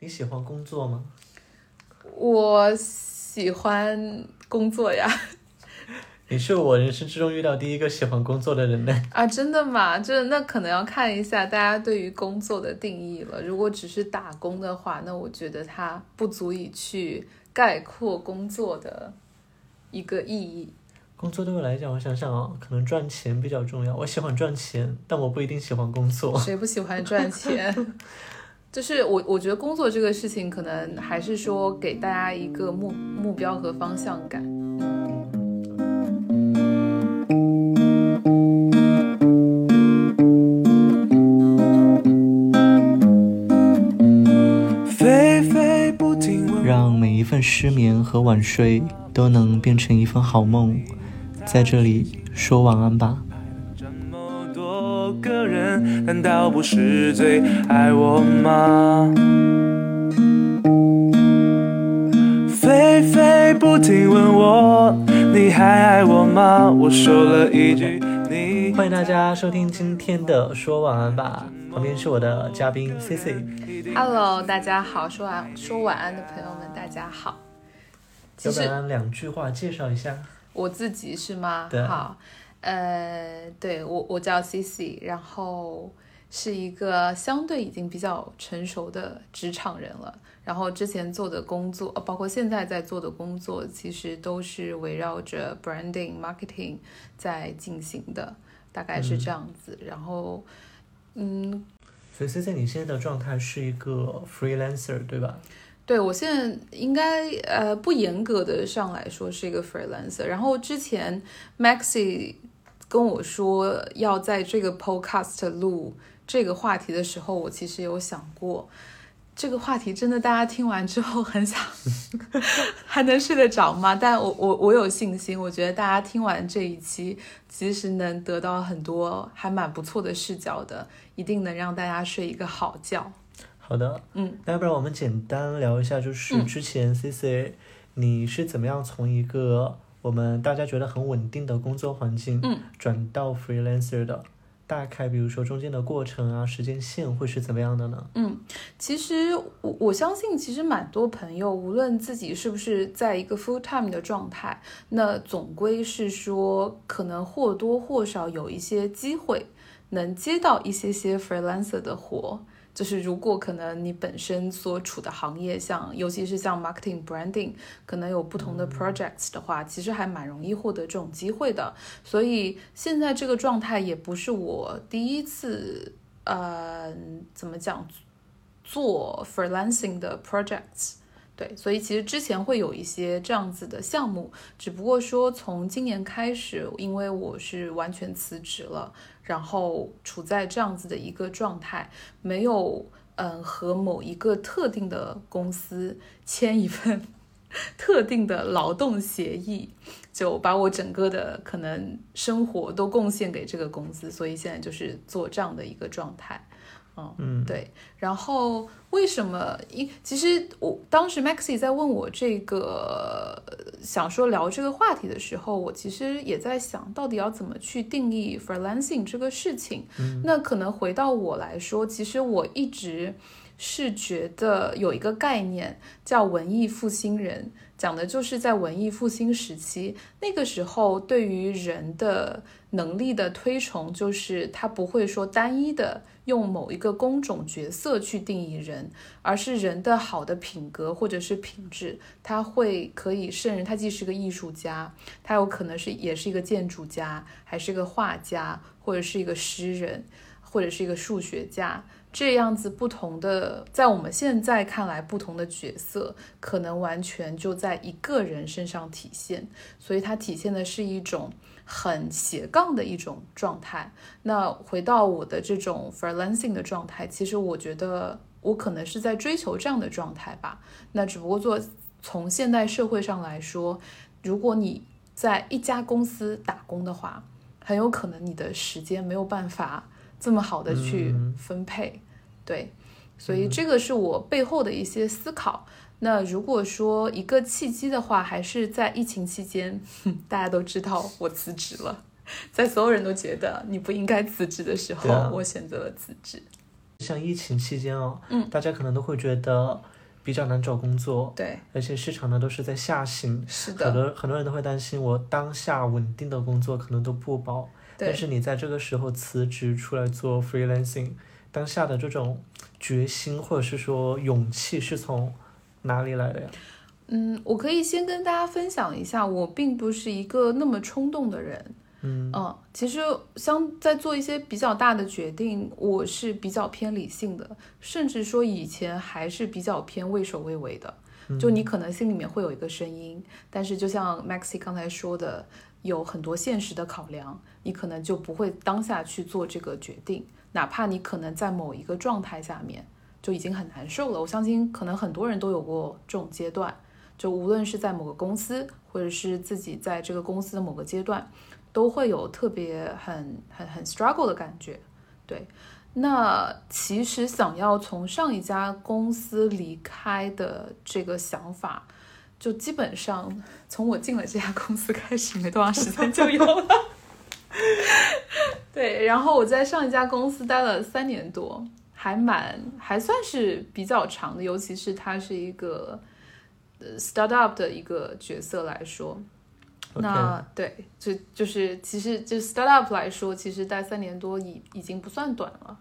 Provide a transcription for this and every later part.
你喜欢工作吗？我喜欢工作呀。你是我人生之中遇到第一个喜欢工作的人呢。啊，真的吗？这那可能要看一下大家对于工作的定义了。如果只是打工的话，那我觉得它不足以去概括工作的一个意义。工作对我来讲，我想想啊，可能赚钱比较重要。我喜欢赚钱，但我不一定喜欢工作。谁不喜欢赚钱？就是我，我觉得工作这个事情，可能还是说给大家一个目目标和方向感。让每一份失眠和晚睡都能变成一份好梦。在这里说晚安吧。个人，难道不是最爱我吗？菲菲不停问我，你还爱我吗？我说了一句，你。欢迎大家收听今天的说晚安吧，旁边是我的嘉宾 C C。Hello，大家好，说晚说晚安的朋友们，大家好。要不然两句话介绍一下。我自己是吗？好，呃，对我我叫 C C，然后是一个相对已经比较成熟的职场人了。然后之前做的工作，包括现在在做的工作，其实都是围绕着 branding marketing 在进行的，大概是这样子。然后，嗯，所以 C C，你现在的状态是一个 freelancer，对吧？对我现在应该呃不严格的上来说是一个 freelancer，然后之前 Maxi 跟我说要在这个 podcast 录这个话题的时候，我其实有想过这个话题真的大家听完之后很想 还能睡得着吗？但我我我有信心，我觉得大家听完这一期其实能得到很多还蛮不错的视角的，一定能让大家睡一个好觉。好的，嗯，那要不然我们简单聊一下，就是之前 C C，你是怎么样从一个我们大家觉得很稳定的工作环境，嗯，转到 freelancer 的？大概比如说中间的过程啊，时间线会是怎么样的呢？嗯，其实我我相信，其实蛮多朋友，无论自己是不是在一个 full time 的状态，那总归是说，可能或多或少有一些机会能接到一些些 freelancer 的活。就是如果可能，你本身所处的行业，像尤其是像 marketing branding，可能有不同的 projects 的话，其实还蛮容易获得这种机会的。所以现在这个状态也不是我第一次，呃，怎么讲，做 freelancing 的 projects。对，所以其实之前会有一些这样子的项目，只不过说从今年开始，因为我是完全辞职了，然后处在这样子的一个状态，没有嗯和某一个特定的公司签一份 特定的劳动协议，就把我整个的可能生活都贡献给这个公司，所以现在就是做这样的一个状态。嗯，对。然后为什么？因其实我当时 Maxi 在问我这个想说聊这个话题的时候，我其实也在想到底要怎么去定义 freelancing 这个事情。那可能回到我来说，其实我一直是觉得有一个概念叫文艺复兴人，讲的就是在文艺复兴时期，那个时候对于人的能力的推崇，就是他不会说单一的。用某一个工种角色去定义人，而是人的好的品格或者是品质，他会可以胜任。他既是个艺术家，他有可能是也是一个建筑家，还是个画家，或者是一个诗人，或者是一个数学家。这样子不同的，在我们现在看来，不同的角色可能完全就在一个人身上体现，所以它体现的是一种。很斜杠的一种状态。那回到我的这种 freelancing 的状态，其实我觉得我可能是在追求这样的状态吧。那只不过做从现代社会上来说，如果你在一家公司打工的话，很有可能你的时间没有办法这么好的去分配。对，所以这个是我背后的一些思考。那如果说一个契机的话，还是在疫情期间，大家都知道我辞职了，在所有人都觉得你不应该辞职的时候，我选择了辞职。像疫情期间哦，嗯大家可能都会觉得比较难找工作，对，而且市场呢都是在下行，是的，很多很多人都会担心我当下稳定的工作可能都不保。但，是你在这个时候辞职出来做 freelancing，当下的这种决心或者是说勇气是从哪里来的呀？嗯，我可以先跟大家分享一下，我并不是一个那么冲动的人。嗯嗯，其实相在做一些比较大的决定，我是比较偏理性的，甚至说以前还是比较偏畏首畏尾的。就你可能心里面会有一个声音，但是就像 Maxi 刚才说的，有很多现实的考量，你可能就不会当下去做这个决定，哪怕你可能在某一个状态下面就已经很难受了。我相信可能很多人都有过这种阶段，就无论是在某个公司，或者是自己在这个公司的某个阶段，都会有特别很很很 struggle 的感觉。对，那其实想要从上一家公司离开的这个想法，就基本上从我进了这家公司开始没多长时间就有了。对，然后我在上一家公司待了三年多，还蛮还算是比较长的，尤其是它是一个呃 startup 的一个角色来说。那对，就就是其实就 startup 来说，其实待三年多已已经不算短了，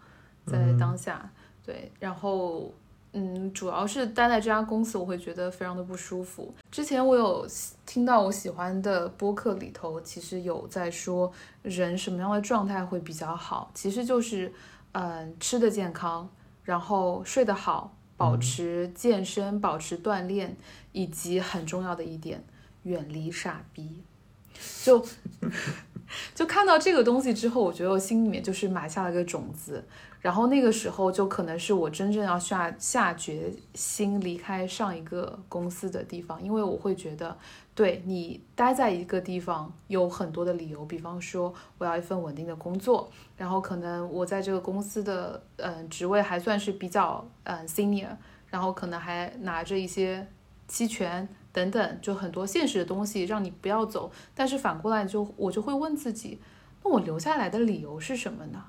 在当下。对，然后嗯，主要是待在这家公司，我会觉得非常的不舒服。之前我有听到我喜欢的播客里头，其实有在说人什么样的状态会比较好，其实就是嗯吃的健康，然后睡得好，保持健身，保持锻炼，以及很重要的一点，远离傻逼。就 就看到这个东西之后，我觉得我心里面就是埋下了个种子，然后那个时候就可能是我真正要下下决心离开上一个公司的地方，因为我会觉得，对你待在一个地方有很多的理由，比方说我要一份稳定的工作，然后可能我在这个公司的嗯职位还算是比较嗯 senior，然后可能还拿着一些期权。等等，就很多现实的东西让你不要走，但是反过来就我就会问自己，那我留下来的理由是什么呢？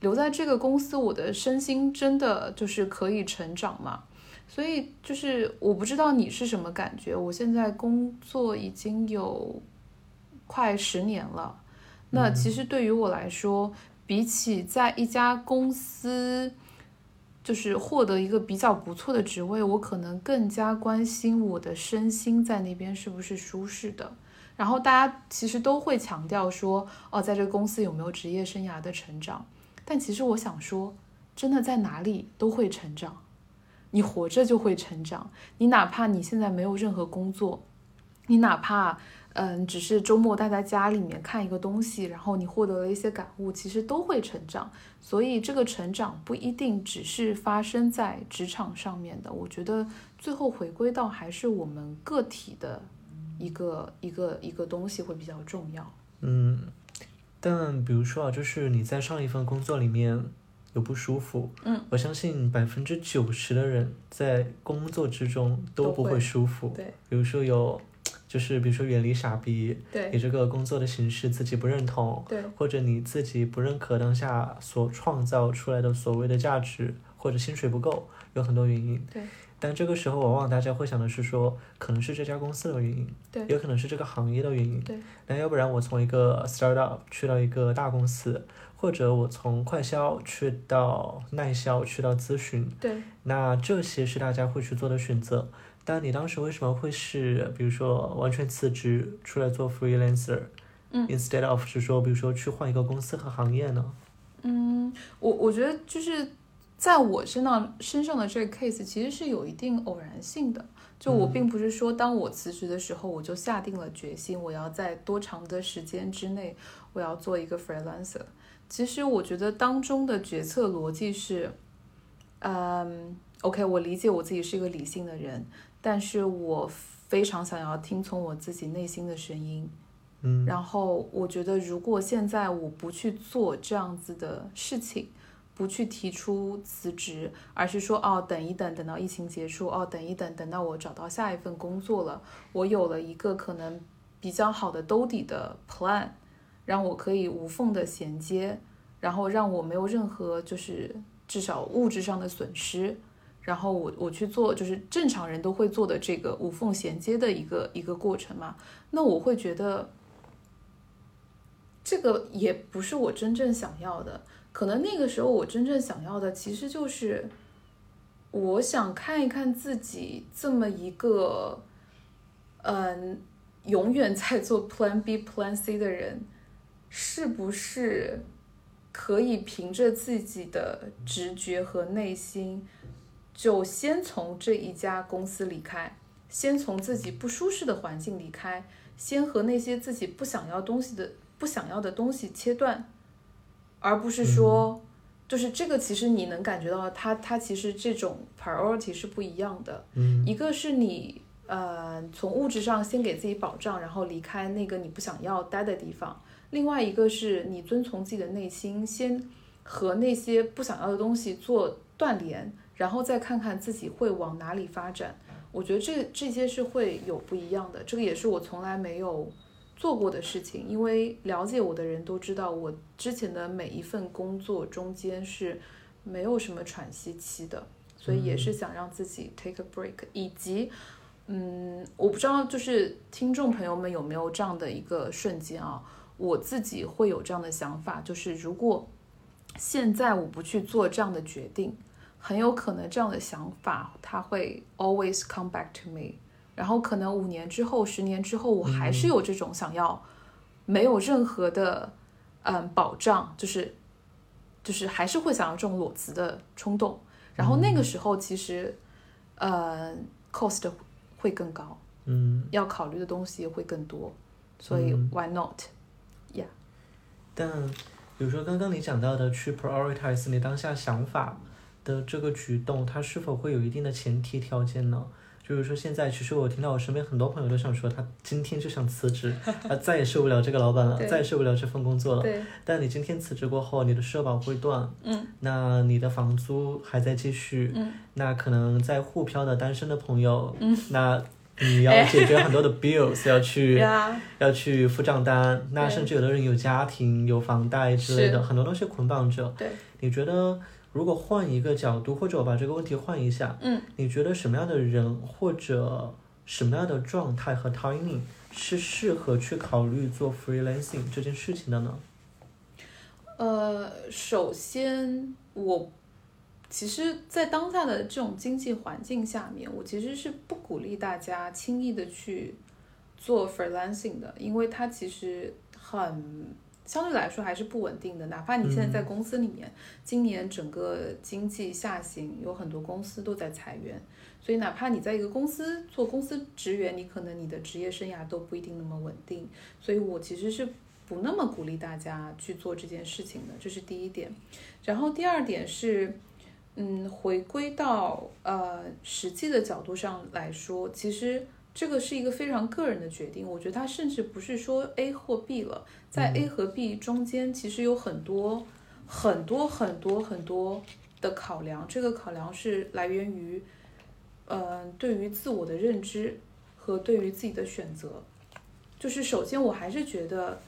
留在这个公司，我的身心真的就是可以成长吗？所以就是我不知道你是什么感觉。我现在工作已经有快十年了，那其实对于我来说，比起在一家公司。就是获得一个比较不错的职位，我可能更加关心我的身心在那边是不是舒适的。然后大家其实都会强调说，哦，在这个公司有没有职业生涯的成长？但其实我想说，真的在哪里都会成长，你活着就会成长。你哪怕你现在没有任何工作，你哪怕嗯，只是周末待在家里面看一个东西，然后你获得了一些感悟，其实都会成长。所以这个成长不一定只是发生在职场上面的，我觉得最后回归到还是我们个体的一个一个一个东西会比较重要。嗯，但比如说啊，就是你在上一份工作里面有不舒服，嗯，我相信百分之九十的人在工作之中都不会会舒服。对比如说有，就是比如说远离傻逼，对你这个工作的形式自己不认同，对或者你自己不认可当下所创造出来的所谓的价值，或者薪水不够，有很多原因。对。但这个时候，往往大家会想的是说，可能是这家公司的原因，对有可能是这个行业的原因，对。那要不然我从一个 startup 去到一个大公司，或者我从快销去到耐销，去到咨询，对那这些是大家会去做的选择。但你当时为什么会是，比如说完全辞职出来做 freelancer，嗯，instead of 是说，比如说去换一个公司和行业呢？嗯，我我觉得就是在我身上身上的这个 case 其实是有一定偶然性的。就我嗯并不是说当我辞职的时候，我就下定了决心，我要在多长的时间之内我要做一个 freelancer。其实我觉得当中的决策逻辑是，嗯，OK，我理解我自己是一个理性的人，但是我非常想要听从我自己内心的声音。嗯然后我觉得，如果现在我不去做这样子的事情，不去提出辞职，而是说哦，等一等，等到疫情结束，哦，等一等，等到我找到下一份工作了，我有了一个可能比较好的兜底的 plan，让我可以无缝的衔接，然后让我没有任何就是至少物质上的损失，然后我我去做就是正常人都会做的这个无缝衔接的一个一个过程嘛，那我会觉得这个也不是我真正想要的，可能那个时候我真正想要的其实就是我想看一看自己这么一个嗯永远在做 Plan B Plan C 的人是不是。可以凭着自己的直觉和内心，就先从这一家公司离开，先从自己不舒适的环境离开，先和那些自己不想要东西的不想要的东西切断，而不是说，就是这个其实你能感觉到，它它其实这种 priority 是不一样的。嗯，一个是你呃从物质上先给自己保障，然后离开那个你不想要待的地方。另外一个是你遵从自己的内心，先和那些不想要的东西做断联，然后再看看自己会往哪里发展。我觉得这这些是会有不一样的，这个也是我从来没有做过的事情。因为了解我的人都知道，我之前的每一份工作中间是没有什么喘息期的，所以也是想让自己 take a break。以及，嗯，我不知道就是听众朋友们有没有这样的一个瞬间啊？我自己会有这样的想法，就是如果现在我不去做这样的决定，很有可能这样的想法它会 always come back to me。然后可能五年之后、十年之后，我还是有这种想要没有任何的嗯保障，就是就是还是会想要这种裸辞的冲动。然后那个时候其实呃 cost 会更高，嗯，要考虑的东西会更多，所以 why not？Yeah，但比如说刚刚你讲到的去 prioritize 你当下想法的这个举动，它是否会有一定的前提条件呢？就是说现在其实我听到我身边很多朋友都想说，他今天就想辞职，他再也受不了这个老板了，再也受不了这份工作了。但你今天辞职过后，你的社保会断，嗯，那你的房租还在继续，嗯，那可能在沪漂的单身的朋友，嗯，那。你要解决很多的 bills，要去 要去付账单，那甚至有的人有家庭、有房贷之类的，很多东西捆绑着。对，你觉得如果换一个角度，或者我把这个问题换一下，嗯，你觉得什么样的人或者什么样的状态和 timing 是适合去考虑做 freelancing 这件事情的呢？呃，首先我。其实，在当下的这种经济环境下面，我其实是不鼓励大家轻易的去做 freelancing 的，因为它其实很相对来说还是不稳定的。哪怕你现在在公司里面，今年整个经济下行，有很多公司都在裁员，所以哪怕你在一个公司做公司职员，你可能你的职业生涯都不一定那么稳定。所以我其实是不那么鼓励大家去做这件事情的，这是第一点。然后第二点是。嗯，回归到呃实际的角度上来说，其实这个是一个非常个人的决定。我觉得它甚至不是说 A 或 B 了，在 A 和 B 中间，其实有很多很多很多很多的考量。这个考量是来源于，嗯，对于自我的认知和对于自己的选择。就是首先，我还是觉得，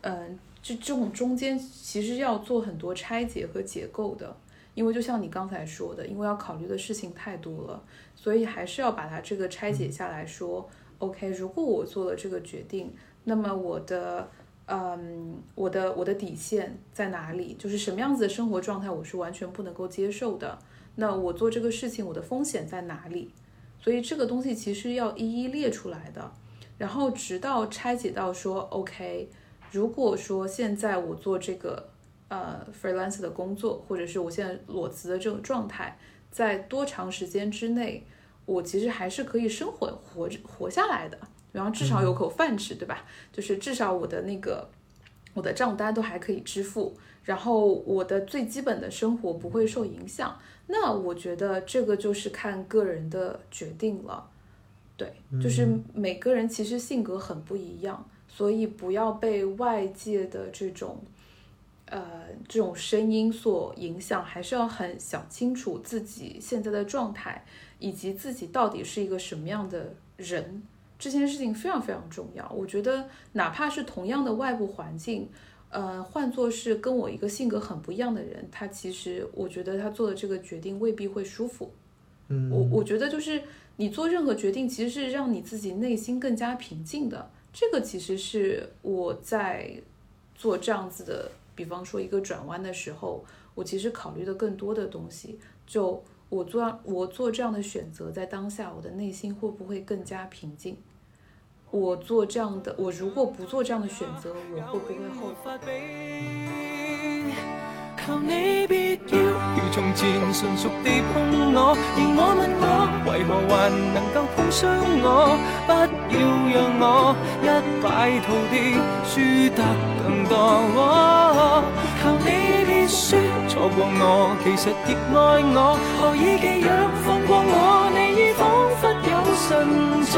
嗯，这这种中间其实要做很多拆解和解构的。因为就像你刚才说的，因为要考虑的事情太多了，所以还是要把它这个拆解下来说。OK，如果我做了这个决定，那么我的，嗯，我的我的底线在哪里？就是什么样子的生活状态我是完全不能够接受的。那我做这个事情，我的风险在哪里？所以这个东西其实要一一列出来的，然后直到拆解到说 OK，如果说现在我做这个。呃，freelance 的工作，或者是我现在裸辞的这种状态，在多长时间之内，我其实还是可以生活活着活下来的，然后至少有口饭吃，对吧？就是至少我的那个我的账单都还可以支付，然后我的最基本的生活不会受影响。那我觉得这个就是看个人的决定了，对，就是每个人其实性格很不一样，所以不要被外界的这种。呃，这种声音所影响，还是要很想清楚自己现在的状态，以及自己到底是一个什么样的人，这件事情非常非常重要。我觉得，哪怕是同样的外部环境，呃，换作是跟我一个性格很不一样的人，他其实我觉得他做的这个决定未必会舒服。嗯，我我觉得就是你做任何决定，其实是让你自己内心更加平静的。这个其实是我在做这样子的，比方说一个转弯的时候，我其实考虑的更多的东西。就我做我做这样的选择，在当下我的内心会不会更加平静？我做这样的，我如果不做这样的选择，我会不会后悔？求你别要如从前纯熟地碰我，而我问我为何还能够碰伤我？不要让我一败涂地，输得更多。求你别说错过我，其实亦爱我，何以寄养放过我？你已仿佛有神助。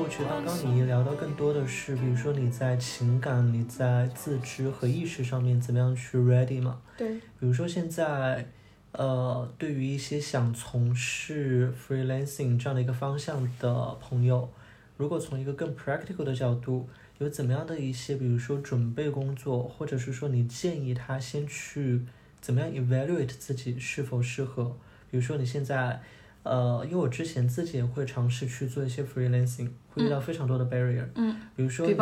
我觉得刚刚你聊到更多的是，比如说你在情感、你在自知和意识上面怎么样去 ready 嘛？对。比如说现在，呃，对于一些想从事 freelancing 这样的一个方向的朋友，如果从一个更 practical 的角度，有怎么样的一些，比如说准备工作，或者是说你建议他先去怎么样 evaluate 自己是否适合？比如说你现在。呃，因为我之前自己也会尝试去做一些 freelancing，会遇到非常多的 barrier，嗯，比如说你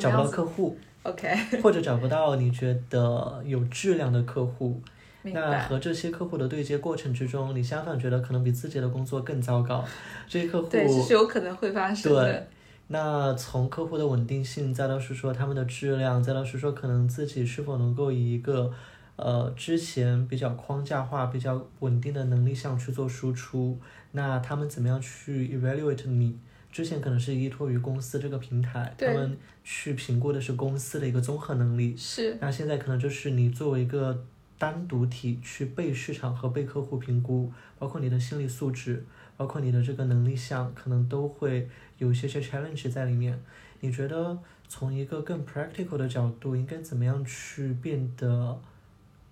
找不到客户，OK，或者找不到你觉得有质量的客户，那和这些客户的对接过程之中，你相反觉得可能比自己的工作更糟糕，这些客户对，是有可能会发生的。对，那从客户的稳定性，再到是说他们的质量，再到是说可能自己是否能够以一个。呃，之前比较框架化、比较稳定的能力项去做输出，那他们怎么样去 evaluate 你？之前可能是依托于公司这个平台，他们去评估的是公司的一个综合能力。是。那现在可能就是你作为一个单独体去被市场和被客户评估，包括你的心理素质，包括你的这个能力项，可能都会有一些些 challenge 在里面。你觉得从一个更 practical 的角度，应该怎么样去变得？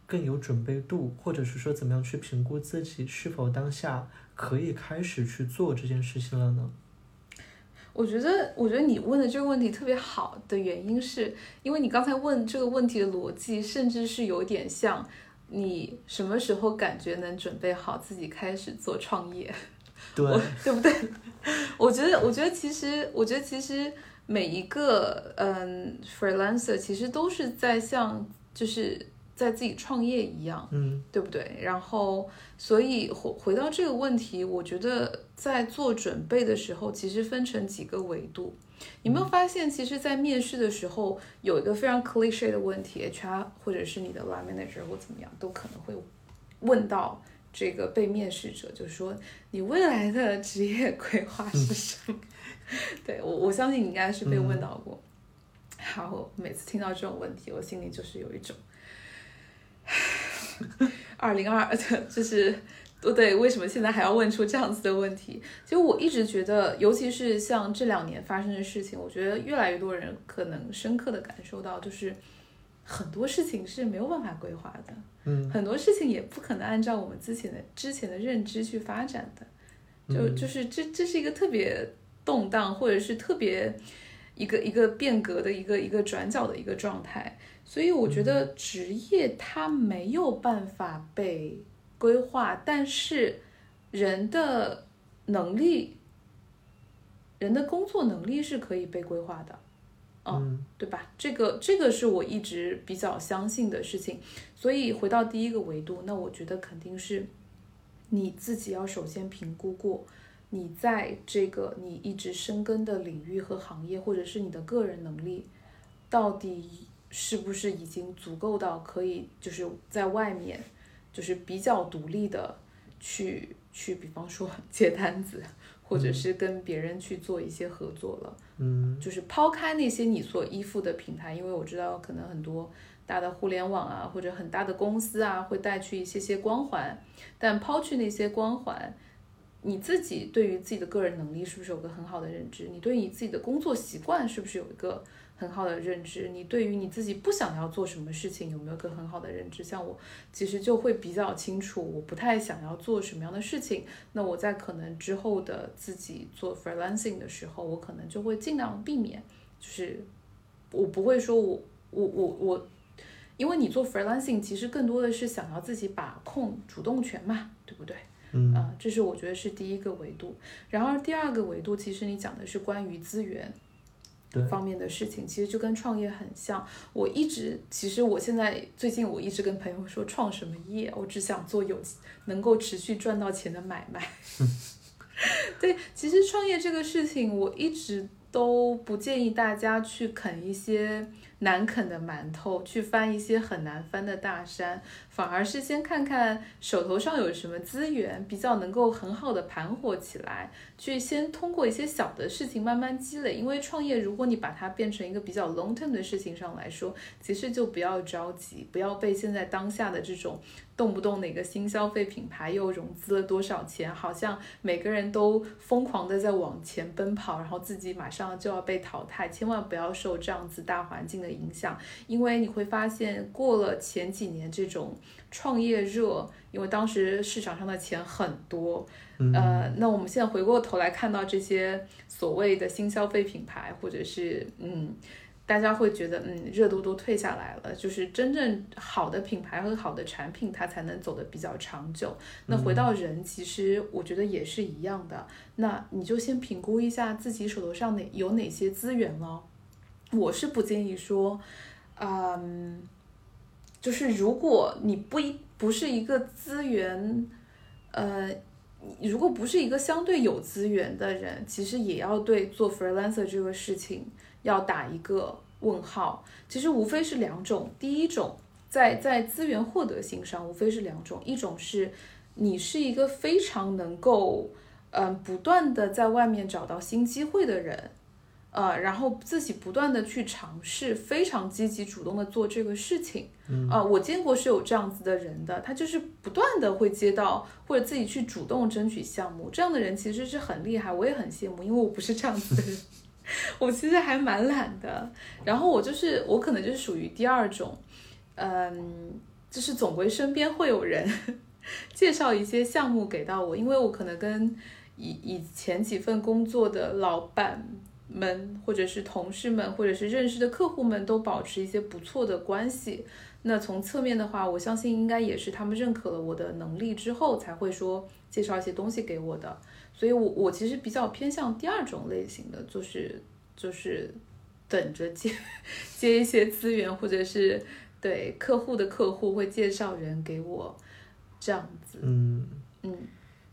更有准备度，或者是说怎么样去评估自己是否当下可以开始去做这件事情了呢？我觉得，我觉得你问的这个问题特别好的原因是，因为你刚才问这个问题的逻辑，甚至是有点像你什么时候感觉能准备好自己开始做创业，对，对不对？我觉得，我觉得其实，我觉得其实每一个嗯 freelancer 其实都是在像就是。在自己创业一样，嗯，对不对？然后，所以回回到这个问题，我觉得在做准备的时候，其实分成几个维度。你没有发现，其实，在面试的时候，有一个非常 cliche 的问题，HR 或者是你的 line manager 或怎么样，都可能会问到这个被面试者，就说你未来的职业规划是什么？对我，我相信你应该是被问到过。好，每次听到这种问题，我心里就是有一种。二零二，就是，不对，为什么现在还要问出这样子的问题？其实我一直觉得，尤其是像这两年发生的事情，我觉得越来越多人可能深刻的感受到，就是很多事情是没有办法规划的，嗯，很多事情也不可能按照我们之前的之前的认知去发展的，就就是这这是一个特别动荡，或者是特别一个一个变革的一个一个转角的一个状态。所以我觉得职业它没有办法被规划，但是人的能力、人的工作能力是可以被规划的，嗯，对吧？这个这个是我一直比较相信的事情。所以回到第一个维度，那我觉得肯定是你自己要首先评估过，你在这个你一直深耕的领域和行业，或者是你的个人能力到底。是不是已经足够到可以就是在外面，就是比较独立的去去，比方说 接单子，或者是跟别人去做一些合作了。嗯，就是抛开那些你所依附的平台，因为我知道可能很多大的互联网啊，或者很大的公司啊，会带去一些些光环。但抛去那些光环，你自己对于自己的个人能力是不是有个很好的认知？你对你自己的工作习惯是不是有一个？很好的认知，你对于你自己不想要做什么事情有没有个很好的认知？像我其实就会比较清楚，我不太想要做什么样的事情。那我在可能之后的自己做 freelancing 的时候，我可能就会尽量避免，就是我不会说我我我我，因为你做 freelancing，其实更多的是想要自己把控主动权嘛，对不对？嗯啊，这是我觉得是第一个维度。然而第二个维度，其实你讲的是关于资源对，方面的事情，其实就跟创业很像。我一直，其实我现在最近我一直跟朋友说，创什么业？我只想做有能够持续赚到钱的买卖。对，其实创业这个事情，我一直都不建议大家去啃一些难啃的馒头，去翻一些很难翻的大山，反而是先看看手头上有什么资源，比较能够很好的盘活起来，去先通过一些小的事情慢慢积累。因为创业，如果你把它变成一个比较 long term 的事情上来说，其实就不要着急，不要被现在当下的这种动不动哪个新消费品牌又融资了多少钱，好像每个人都疯狂的在往前奔跑，然后自己马上就要被淘汰，千万不要受这样子大环境的影响，因为你会发现过了前几年这种创业热，因为当时市场上的钱很多，嗯呃，那我们现在回过头来看到这些所谓的新消费品牌，或者是嗯。大家会觉得，嗯，热度都退下来了，就是真正好的品牌和好的产品，它才能走得比较长久。那回到人，其实我觉得也是一样的。那你就先评估一下自己手头上哪有哪些资源了。我是不建议说，嗯，就是如果你不一不是一个资源，呃，如果不是一个相对有资源的人，其实也要对做 freelancer 这个事情要打一个问号。其实无非是两种，第一种在在资源获得性上，无非是两种，一种是你是一个非常能够，嗯、不断的在外面找到新机会的人。呃，然后自己不断的去尝试，非常积极主动的做这个事情。嗯，呃，我见过是有这样子的人的，他就是不断的会接到或者自己去主动争取项目，这样的人其实是很厉害，我也很羡慕，因为我不是这样子的人，我其实还蛮懒的。然后我就是我可能就是属于第二种，嗯，就是总归身边会有人 介绍一些项目给到我，因为我可能跟以以前几份工作的老板。们，或者是同事们，或者是认识的客户们，都保持一些不错的关系。那从侧面的话，我相信应该也是他们认可了我的能力之后，才会说介绍一些东西给我的。所以我，我其实比较偏向第二种类型的，就是就是等着接接一些资源，或者是对客户的客户会介绍人给我，这样子。嗯。嗯。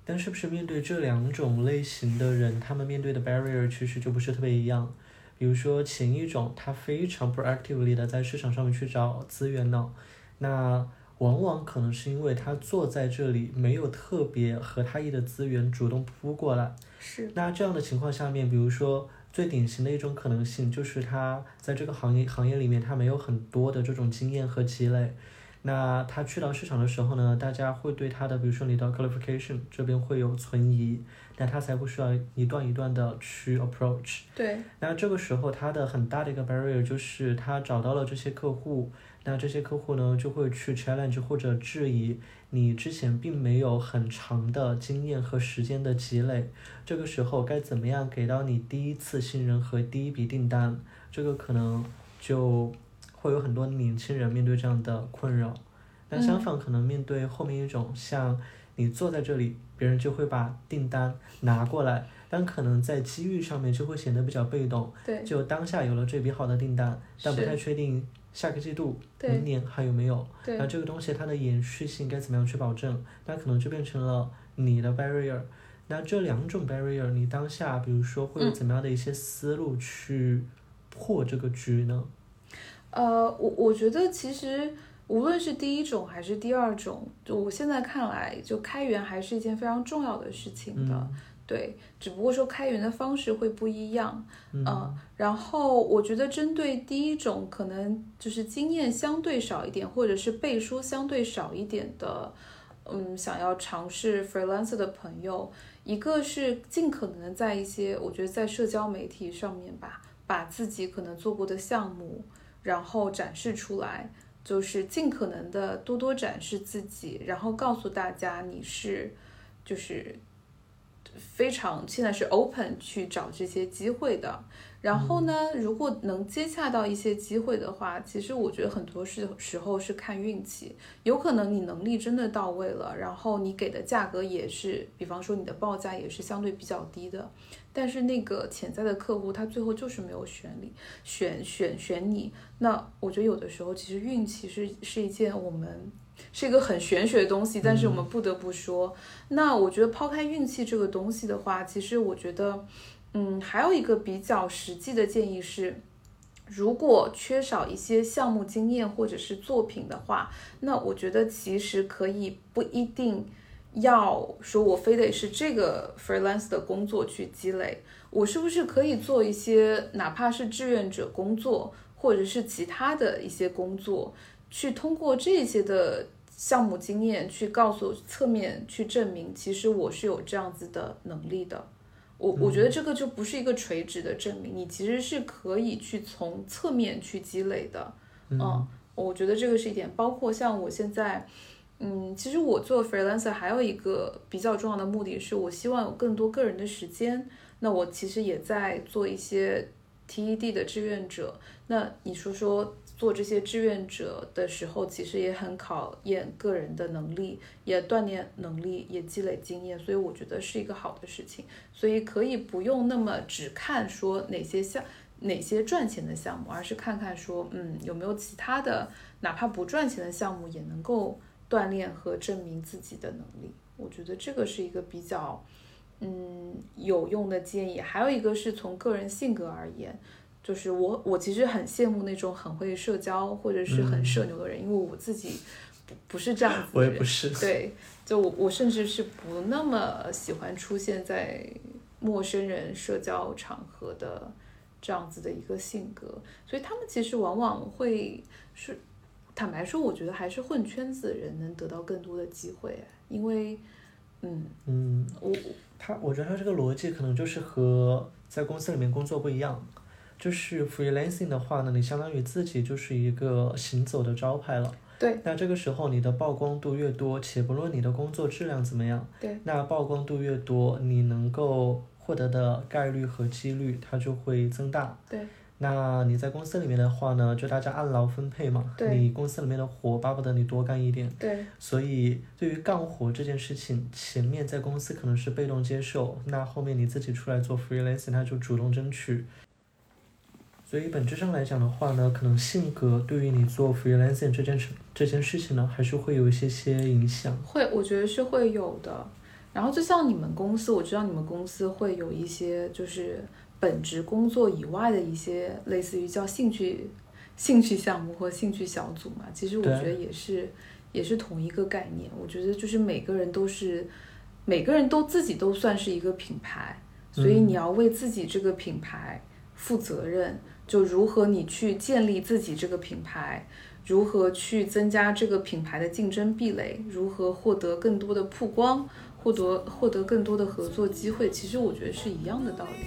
但是不是面对这两种类型的人，他们面对的 barrier 其实就不是特别一样。比如说前一种，他非常 proactively 的在市场上面去找资源呢，那往往可能是因为他坐在这里，没有特别合他意的资源主动扑过来。是。那这样的情况下面，比如说最典型的一种可能性，就是他在这个行业行业里面，他没有很多的这种经验和积累。那他去到市场的时候呢，大家会对他的，比如说你的 qualification 这边会有存疑，那他才会需要一段一段的去 approach。对。那这个时候他的很大的一个 barrier 就是他找到了这些客户，那这些客户呢就会去 challenge 或者质疑你之前并没有很长的经验和时间的积累，这个时候该怎么样给到你第一次信任和第一笔订单？这个可能就。会有很多年轻人面对这样的困扰，那相反，可能面对后面一种像你坐在这里，别人就会把订单拿过来，但可能在机遇上面就会显得比较被动。对，就当下有了这笔好的订单，但不太确定下个季度、明年还有没有。对，那这个东西它的延续性该怎么样去保证？那可能就变成了你的 barrier。那这两种 barrier，你当下比如说会有怎么样的一些思路去破这个局呢？呃，我我觉得其实无论是第一种还是第二种，就我现在看来，就开源还是一件非常重要的事情的。嗯、对，只不过说开源的方式会不一样。嗯、呃，然后我觉得针对第一种可能就是经验相对少一点，或者是背书相对少一点的，嗯，想要尝试 freelancer 的朋友，一个是尽可能在一些我觉得在社交媒体上面吧，把自己可能做过的项目。然后展示出来，就是尽可能的多多展示自己，然后告诉大家你是，就是非常现在是 open 去找这些机会的。然后呢，如果能接洽到一些机会的话，其实我觉得很多时时候是看运气，有可能你能力真的到位了，然后你给的价格也是，比方说你的报价也是相对比较低的，但是那个潜在的客户他最后就是没有选你，选选选你。那我觉得有的时候其实运气是是一件我们是一个很玄学的东西，但是我们不得不说，那我觉得抛开运气这个东西的话，其实我觉得。嗯，还有一个比较实际的建议是，如果缺少一些项目经验或者是作品的话，那我觉得其实可以不一定要说我非得是这个 freelance 的工作去积累，我是不是可以做一些哪怕是志愿者工作，或者是其他的一些工作，去通过这些的项目经验去告诉侧面去证明，其实我是有这样子的能力的。我我觉得这个就不是一个垂直的证明，你其实是可以去从侧面去积累的，嗯，我觉得这个是一点。包括像我现在，嗯，其实我做 freelancer 还有一个比较重要的目的是，我希望有更多个人的时间。那我其实也在做一些 TED 的志愿者。那你说说。做这些志愿者的时候，其实也很考验个人的能力，也锻炼能力，也积累经验，所以我觉得是一个好的事情。所以可以不用那么只看说哪些项、哪些赚钱的项目，而是看看说，嗯，有没有其他的，哪怕不赚钱的项目，也能够锻炼和证明自己的能力。我觉得这个是一个比较，嗯，有用的建议。还有一个是从个人性格而言。就是我，我其实很羡慕那种很会社交或者是很社牛的人，因为我自己不不是这样子的人。我也不是。对，就我我甚至是不那么喜欢出现在陌生人社交场合的这样子的一个性格，所以他们其实往往会是，坦白说，我觉得还是混圈子的人能得到更多的机会，因为，嗯嗯，我他我觉得他这个逻辑可能就是和在公司里面工作不一样。就是 freelancing 的话呢，你相当于自己就是一个行走的招牌了。对。那这个时候你的曝光度越多，且不论你的工作质量怎么样，对。那曝光度越多，你能够获得的概率和几率它就会增大。对。那你在公司里面的话呢，就大家按劳分配嘛。对。你公司里面的活巴不得你多干一点。对。所以对于干活这件事情，前面在公司可能是被动接受，那后面你自己出来做 freelancing，他就主动争取。所以本质上来讲的话呢，可能性格对于你做 freelancing 这件事这件事情呢，还是会有一些些影响。会，我觉得是会有的。然后就像你们公司，我知道你们公司会有一些就是本职工作以外的一些类似于叫兴趣兴趣项目或兴趣小组嘛。其实我觉得也是也是同一个概念。我觉得就是每个人都是每个人都自己都算是一个品牌，所以你要为自己这个品牌负责任。就如何你去建立自己这个品牌，如何去增加这个品牌的竞争壁垒，如何获得更多的曝光，获得获得更多的合作机会，其实我觉得是一样的道理。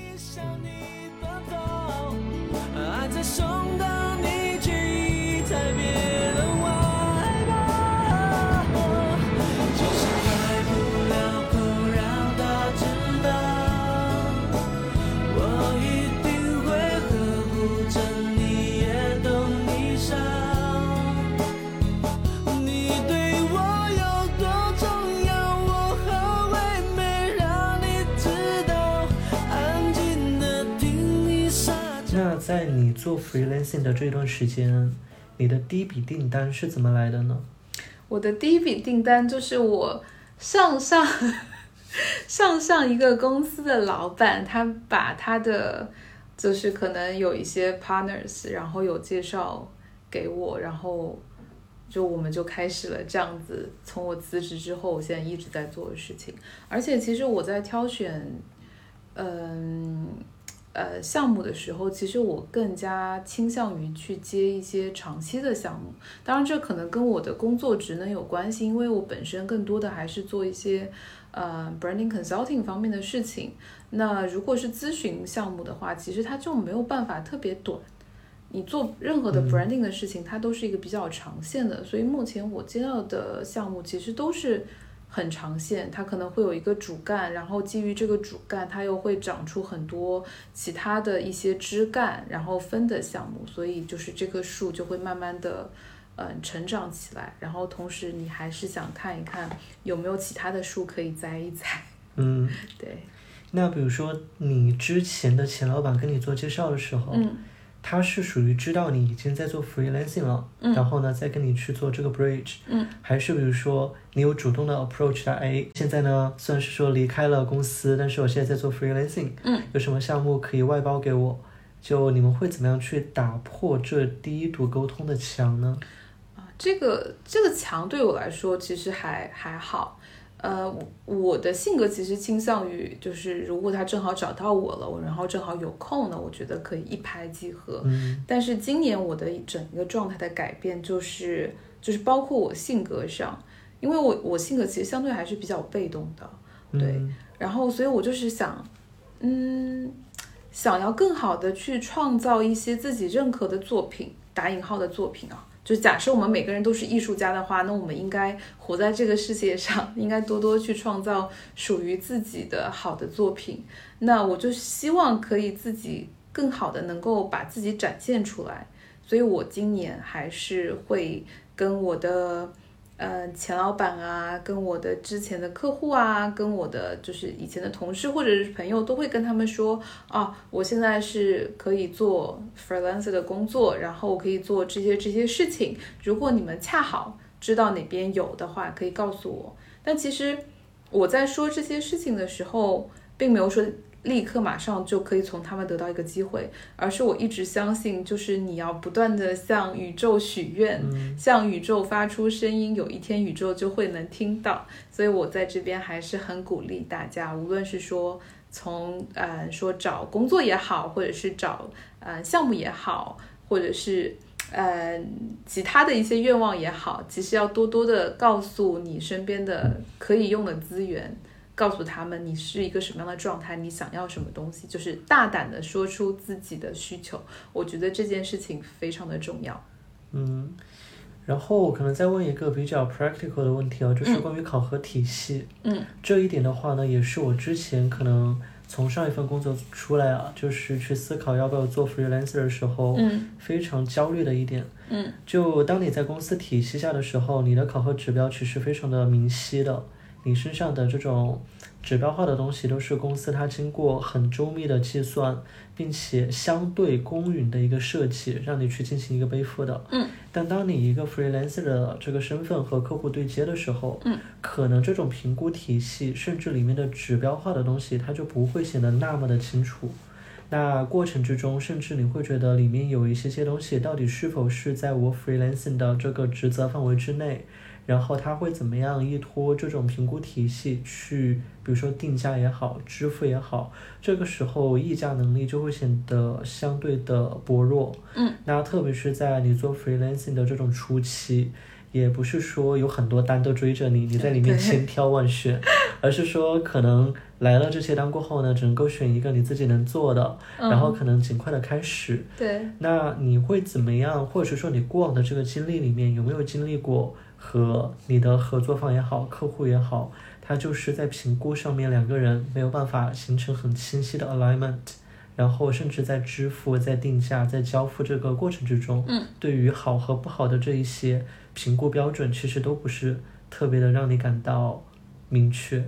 在你做 freelancing 的这段时间，你的第一笔订单是怎么来的呢？我的第一笔订单就是我上上 上上一个公司的老板，他把他的就是可能有一些 partners，然后有介绍给我，然后就我们就开始了这样子。从我辞职之后，我现在一直在做的事情。而且其实我在挑选，嗯。呃，项目的时候，其实我更加倾向于去接一些长期的项目。当然，这可能跟我的工作职能有关系，因为我本身更多的还是做一些呃 branding consulting 方面的事情。那如果是咨询项目的话，其实它就没有办法特别短。你做任何的 branding 的事情，它都是一个比较长线的。所以目前我接到的项目其实都是很长线，它可能会有一个主干，然后基于这个主干，它又会长出很多其他的一些枝干，然后分的项目，所以就是这棵树就会慢慢的，嗯，成长起来。然后同时你还是想看一看有没有其他的树可以栽一栽。嗯，对。那比如说你之前的前老板跟你做介绍的时候，嗯。他是属于知道你已经在做 freelancing 了，然后呢，再跟你去做这个 bridge，嗯还是比如说你有主动的 approach 他，哎，现在呢，虽然是说离开了公司，但是我现在在做 freelancing，嗯有什么项目可以外包给我？就你们会怎么样去打破这第一堵沟通的墙呢？啊，这个这个墙对我来说其实还还好。呃，我的性格其实倾向于，就是如果他正好找到我了，我然后正好有空呢，我觉得可以一拍即合。嗯。但是今年我的整个状态的改变，就是就是包括我性格上，因为我我性格其实相对还是比较被动的，对。然后，所以我就是想，嗯，想要更好的去创造一些自己认可的作品，打引号的作品啊。就假设我们每个人都是艺术家的话，那我们应该活在这个世界上，应该多多去创造属于自己的好的作品。那我就希望可以自己更好的能够把自己展现出来，所以我今年还是会跟我的。嗯，钱老板啊，跟我的之前的客户啊，跟我的就是以前的同事或者是朋友，都会跟他们说啊，我现在是可以做 freelancer 的工作，然后我可以做这些这些事情。如果你们恰好知道哪边有的话，可以告诉我。但其实我在说这些事情的时候，并没有说。立刻马上就可以从他们得到一个机会，而是我一直相信，就是你要不断的向宇宙许愿，向宇宙发出声音，有一天宇宙就会能听到。所以我在这边还是很鼓励大家，无论是说从呃说找工作也好，或者是找呃项目也好，或者是呃其他的一些愿望也好，其实要多多的告诉你身边的可以用的资源。告诉他们你是一个什么样的状态，你想要什么东西，就是大胆的说出自己的需求。我觉得这件事情非常的重要。嗯，然后我可能再问一个比较 practical 的问题啊，就是关于考核体系。嗯，这一点的话呢，也是我之前可能从上一份工作出来啊，就是去思考要不要做 freelancer 的时候，嗯，非常焦虑的一点。嗯，就当你在公司体系下的时候，你的考核指标其实非常的明晰的。你身上的这种指标化的东西，都是公司它经过很周密的计算，并且相对公允的一个设计，让你去进行一个背负的。嗯。但当你一个 freelancer 的这个身份和客户对接的时候，嗯，可能这种评估体系，甚至里面的指标化的东西，它就不会显得那么的清楚。那过程之中，甚至你会觉得里面有一些些东西，到底是否是在我 freelancing 的这个职责范围之内？然后他会怎么样依托这种评估体系去，比如说定价也好，支付也好，这个时候议价能力就会显得相对的薄弱。嗯，那特别是在你做 freelancing 的这种初期，也不是说有很多单都追着你，你在里面千挑万选，而是说可能来了这些单过后呢，只能够选一个你自己能做的，然后可能尽快的开始。对，那你会怎么样？或者是说你过往的这个经历里面有没有经历过？和你的合作方也好，客户也好，他就是在评估上面两个人没有办法形成很清晰的 alignment，然后甚至在支付、在定价、在交付这个过程之中，嗯，对于好和不好的这一些评估标准，其实都不是特别的让你感到明确。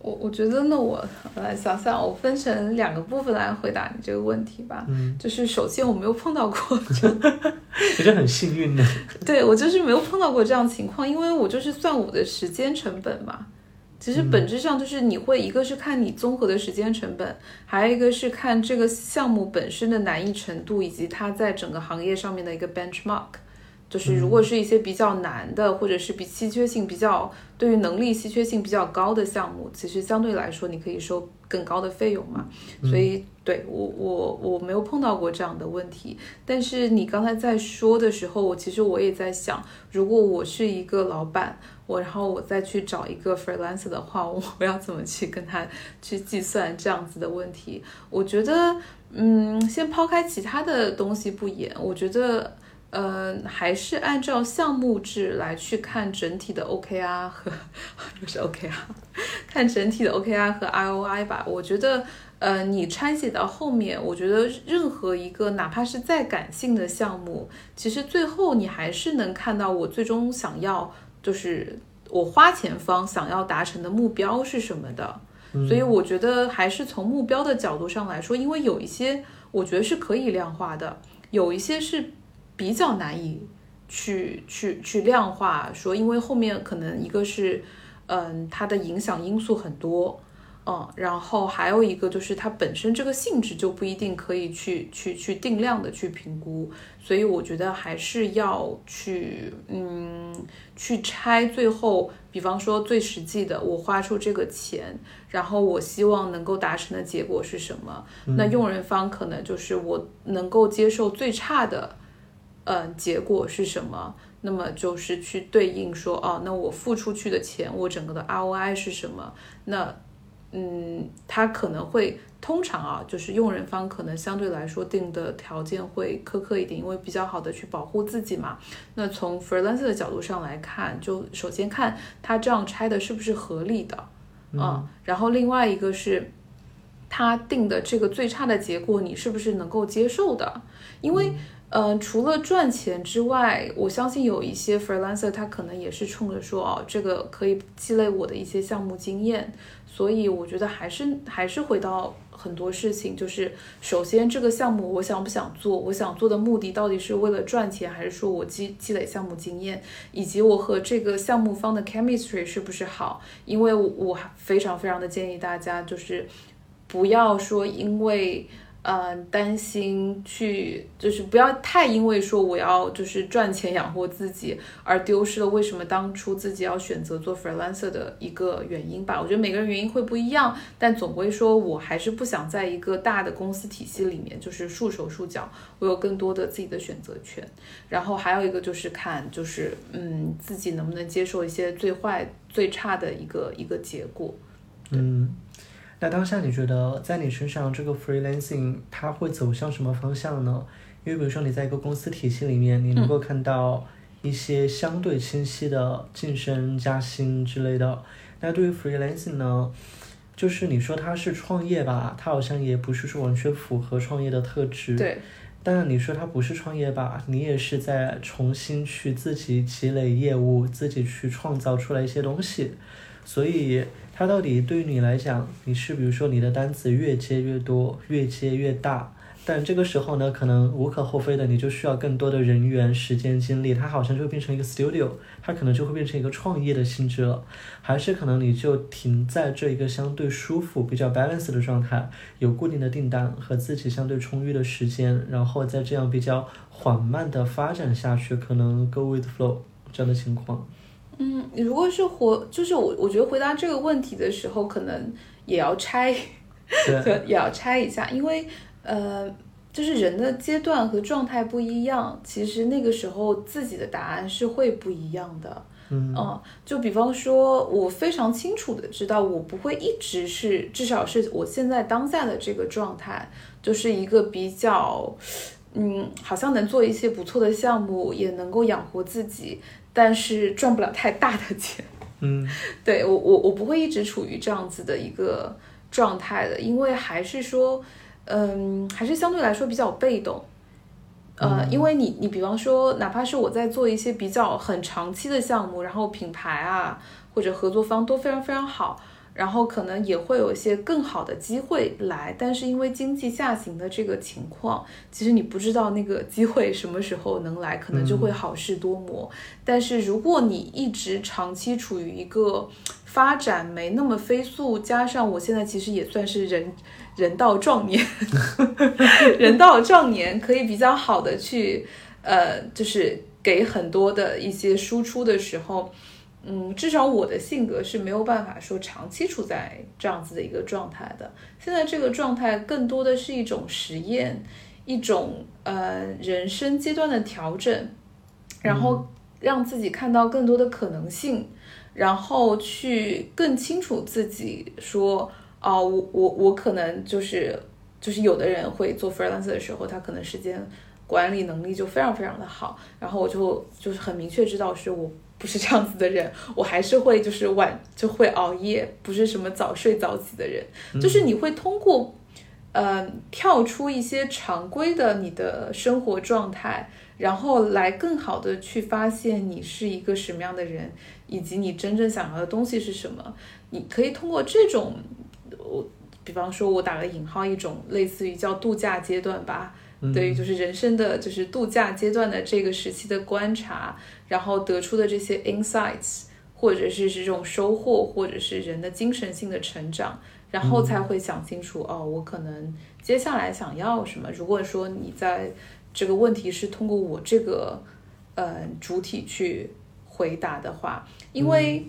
我我觉得呢，我我来想想，我分成两个部分来回答你这个问题吧。嗯，就是首先我没有碰到过，我觉得很幸运的。对我就是没有碰到过这样情况，因为我就是算我的时间成本嘛。其实本质上就是你会一个是看你综合的时间成本，还有一个是看这个项目本身的难易程度，以及它在整个行业上面的一个 benchmark。就是如果是一些比较难的，或者是比稀缺性比较对于能力稀缺性比较高的项目，其实相对来说你可以收更高的费用嘛。所以对我我我没有碰到过这样的问题。但是你刚才在说的时候，我其实我也在想，如果我是一个老板，我然后我再去找一个 freelancer 的话，我要怎么去跟他去计算这样子的问题？我觉得，嗯，先抛开其他的东西不言，我觉得。嗯，还是按照项目制来去看整体的 OKR 和 不是 OKR，看整体的 OKR 和 ROI 吧。我觉得，呃，你拆解到后面，我觉得任何一个哪怕是再感性的项目，其实最后你还是能看到我最终想要，就是我花钱方想要达成的目标是什么的。所以我觉得还是从目标的角度上来说，因为有一些我觉得是可以量化的，有一些是。比较难以去去去量化，说因为后面可能一个是，嗯，它的影响因素很多，嗯，然后还有一个就是它本身这个性质就不一定可以去去去定量的去评估，所以我觉得还是要去，嗯，去拆最后，比方说最实际的，我花出这个钱，然后我希望能够达成的结果是什么？那用人方可能就是我能够接受最差的。嗯，结果是什么？那么就是去对应说，哦，那我付出去的钱，我整个的 ROI 是什么？那，嗯，他可能会通常啊，就是用人方可能相对来说定的条件会苛刻一点，因为比较好的去保护自己嘛。那从 freelancer 的角度上来看，就首先看他这样拆的是不是合理的，嗯，然后另外一个是他定的这个最差的结果，你是不是能够接受的？因为。嗯，除了赚钱之外，我相信有一些 freelancer 他可能也是冲着说哦，这个可以积累我的一些项目经验，所以我觉得还是还是回到很多事情，就是首先这个项目我想不想做，我想做的目的到底是为了赚钱，还是说我积积累项目经验，以及我和这个项目方的 chemistry 是不是好？因为我非常非常的建议大家就是不要说因为。嗯，担心去就是不要太因为说我要就是赚钱养活自己而丢失了为什么当初自己要选择做 freelancer 的一个原因吧。我觉得每个人原因会不一样，但总归说我还是不想在一个大的公司体系里面就是束手束脚，我有更多的自己的选择权。然后还有一个就是看就是嗯自己能不能接受一些最坏最差的一个一个结果。嗯。那当下你觉得在你身上这个 freelancing 它会走向什么方向呢？因为比如说你在一个公司体系里面，你能够看到一些相对清晰的晋升加薪之类的。那对于 freelancing 呢，就是你说它是创业吧，它好像也不是说完全符合创业的特质。对。但你说它不是创业吧，你也是在重新去自己积累业务，自己去创造出来一些东西，所以。它到底对于你来讲，你是比如说你的单子越接越多，越接越大，但这个时候呢，可能无可厚非的，你就需要更多的人员、时间、精力，它好像就变成一个 studio，它可能就会变成一个创业的性质了，还是可能你就停在这一个相对舒服、比较 balance 的状态，有固定的订单和自己相对充裕的时间，然后再这样比较缓慢的发展下去，可能 go with flow 这样的情况。嗯，如果是活，就是我，我觉得回答这个问题的时候，可能也要拆，也要拆一下，因为呃，就是人的阶段和状态不一样，其实那个时候自己的答案是会不一样的。嗯，就比方说，我非常清楚的知道，我不会一直是，至少是我现在当下的这个状态，就是一个比较，嗯，好像能做一些不错的项目，也能够养活自己。但是赚不了太大的钱，嗯，对我我我不会一直处于这样子的一个状态的，因为还是说，嗯，还是相对来说比较被动，呃，因为你你比方说，哪怕是我在做一些比较很长期的项目，然后品牌啊或者合作方都非常非常好。然后可能也会有一些更好的机会来，但是因为经济下行的这个情况，其实你不知道那个机会什么时候能来，可能就会好事多磨。但是如果你一直长期处于一个发展没那么飞速，加上我现在其实也算是人 人到壮年，人到壮年可以比较好的去呃，就是给很多的一些输出的时候。嗯，至少我的性格是没有办法说长期处在这样子的一个状态的。现在这个状态更多的是一种实验，一种呃人生阶段的调整，然后让自己看到更多的可能性，然后去更清楚自己说，啊，我我我可能就是就是有的人会做 freelancer 的时候，他可能时间。管理能力就非常非常的好，然后我就就是很明确知道是我不是这样子的人，我还是会就是晚就会熬夜，不是什么早睡早起的人，就是你会通过，呃，跳出一些常规的你的生活状态，然后来更好的去发现你是一个什么样的人，以及你真正想要的东西是什么。你可以通过这种，我比方说，我打个引号，一种类似于叫度假阶段吧。对于就是人生的就是度假阶段的这个时期的观察，然后得出的这些 insights，或者是这种收获，或者是人的精神性的成长，然后才会想清楚哦，我可能接下来想要什么。如果说你在这个问题是通过我这个呃主体去回答的话，因为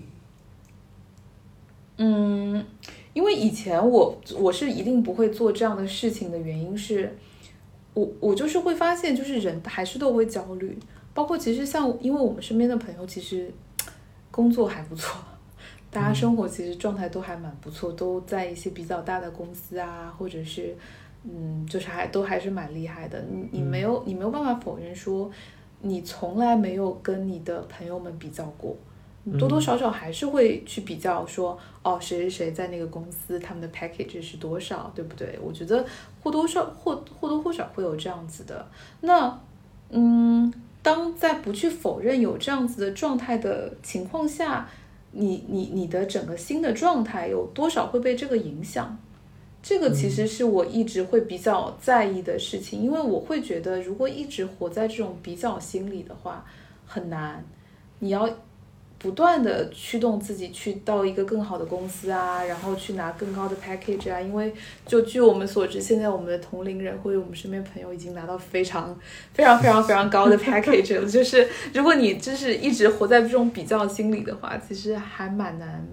嗯，因为以前我我是一定不会做这样的事情的原因是。我我就是会发现，就是人还是都会焦虑，包括其实像，因为我们身边的朋友其实工作还不错，大家生活其实状态都还蛮不错，都在一些比较大的公司啊，或者是嗯，就是还都还是蛮厉害的。你你没有你没有办法否认说，你从来没有跟你的朋友们比较过。多多少少还是会去比较说，哦，谁谁谁在那个公司，他们的 package 是多少，对不对？我觉得或多少或或多或少会有这样子的。那，嗯，当在不去否认有这样子的状态的情况下，你你你的整个新的状态有多少会被这个影响？这个其实是我一直会比较在意的事情，因为我会觉得，如果一直活在这种比较心理的话，很难。你要。不断的驱动自己去到一个更好的公司啊，然后去拿更高的 package 啊，因为就据我们所知，现在我们的同龄人或者我们身边朋友已经拿到非常非常非常非常高的 package 了。就是如果你就是一直活在这种比较心理的话，其实还蛮难，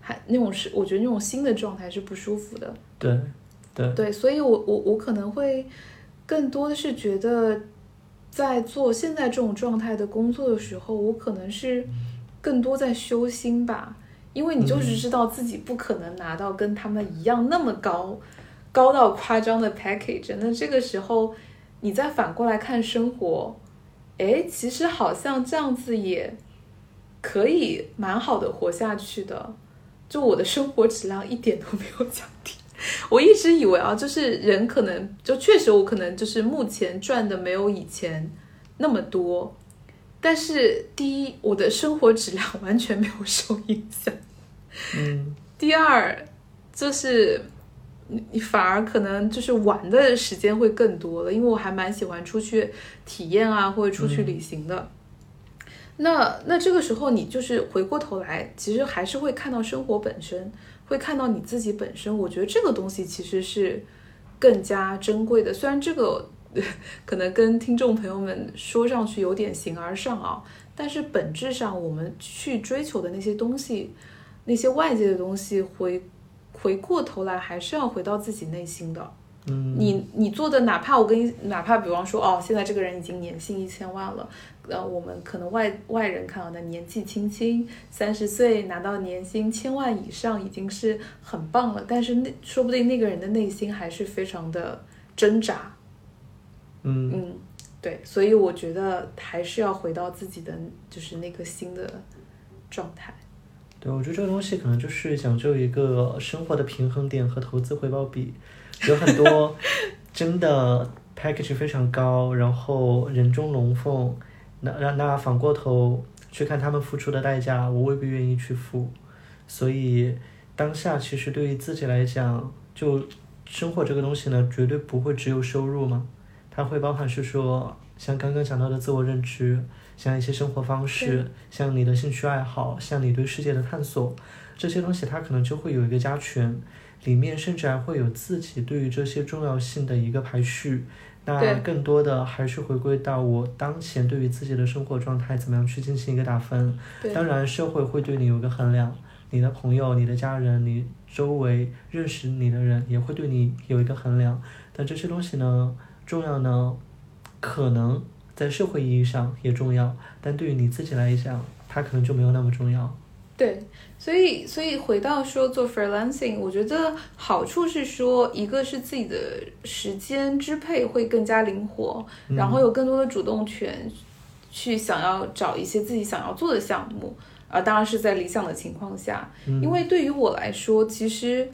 还那种是我觉得那种新的状态是不舒服的。对对对，所以我我我可能会更多的是觉得。在做现在这种状态的工作的时候，我可能是更多在修心吧，因为你就是知道自己不可能拿到跟他们一样那么高，高到夸张的 package。那这个时候，你再反过来看生活，哎，其实好像这样子也可以蛮好的活下去的，就我的生活质量一点都没有降低。我一直以为啊，就是人可能就确实我可能就是目前赚的没有以前那么多，但是第一，我的生活质量完全没有受影响，嗯，第二就是你你反而可能就是玩的时间会更多了，因为我还蛮喜欢出去体验啊，或者出去旅行的。那那这个时候你就是回过头来，其实还是会看到生活本身。会看到你自己本身，我觉得这个东西其实是更加珍贵的。虽然这个 可能跟听众朋友们说上去有点形而上啊，但是本质上我们去追求的那些东西，那些外界的东西，回回过头来还是要回到自己内心的。嗯，你你做的，哪怕我跟你，哪怕比方说，哦，现在这个人已经年薪一千万了。呃，我们可能外外人看到的年纪轻轻，三十岁拿到年薪千万以上已经是很棒了，但是那说不定那个人的内心还是非常的挣扎。嗯嗯，对，所以我觉得还是要回到自己的就是那个新的状态。对，我觉得这个东西可能就是讲究一个生活的平衡点和投资回报比，有很多真的 package 非常高，然后人中龙凤。那那那反过头去看他们付出的代价，我未必愿意去付。所以当下其实对于自己来讲，就生活这个东西呢，绝对不会只有收入嘛，它会包含是说，像刚刚讲到的自我认知，像一些生活方式，像你的兴趣爱好，像你对世界的探索，这些东西它可能就会有一个加权，里面甚至还会有自己对于这些重要性的一个排序。那更多的还是回归到我当前对于自己的生活状态怎么样去进行一个打分。当然社会会对你有个衡量，你的朋友、你的家人、你周围认识你的人也会对你有一个衡量。但这些东西呢，重要呢，可能在社会意义上也重要，但对于你自己来讲，它可能就没有那么重要。对，所以所以回到说做 freelancing，我觉得好处是说，一个是自己的时间支配会更加灵活，然后有更多的主动权，去想要找一些自己想要做的项目，啊，当然是在理想的情况下，因为对于我来说，其实，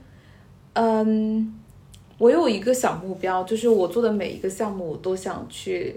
嗯，我有一个小目标，就是我做的每一个项目，我都想去。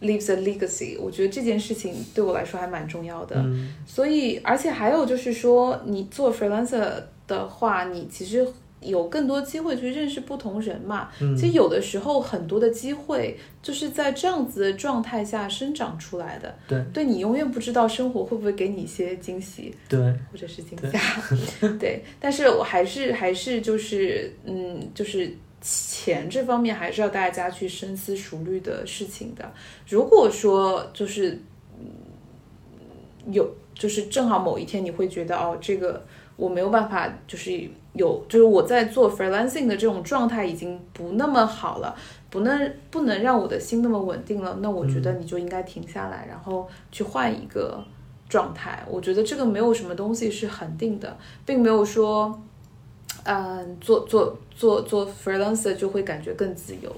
Leaves a legacy，我觉得这件事情对我来说还蛮重要的。嗯所以，而且还有就是说，你做 freelancer 的话，你其实有更多机会去认识不同人嘛。嗯其实有的时候很多的机会就是在这样子的状态下生长出来的。对对你永远不知道生活会不会给你一些惊喜对，或者是惊吓。对，但是我还是还是就是嗯，就是钱这方面还是要大家去深思熟虑的事情的。如果说就是嗯有，就是正好某一天你会觉得哦，这个我没有办法，就是有，就是我在做 freelancing 的这种状态已经不那么好了。不能不能让我的心那么稳定了，那我觉得你就应该停下来，然后去换一个状态。我觉得这个没有什么东西是恒定的，并没有说，嗯，做做做做 freelancer 就会感觉更自由，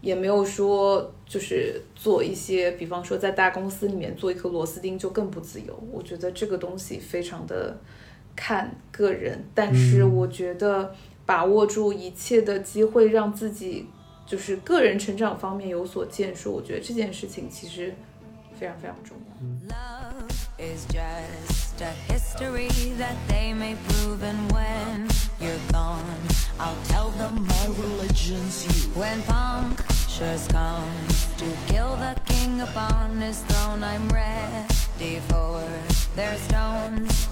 也没有说就是做一些，比方说在大公司里面做一颗螺丝钉就更不自由。我觉得这个东西非常的看个人，但是嗯我觉得把握住一切的机会，让自己就是个人成长方面有所建树，我觉得这件事情其实非常非常重要。Love is just a history that they may prove, and when you're gone, I'll tell them my religion's you. When punctures come to kill the king upon his throne, I'm ready for their stones.